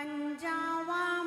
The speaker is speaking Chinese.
万家万。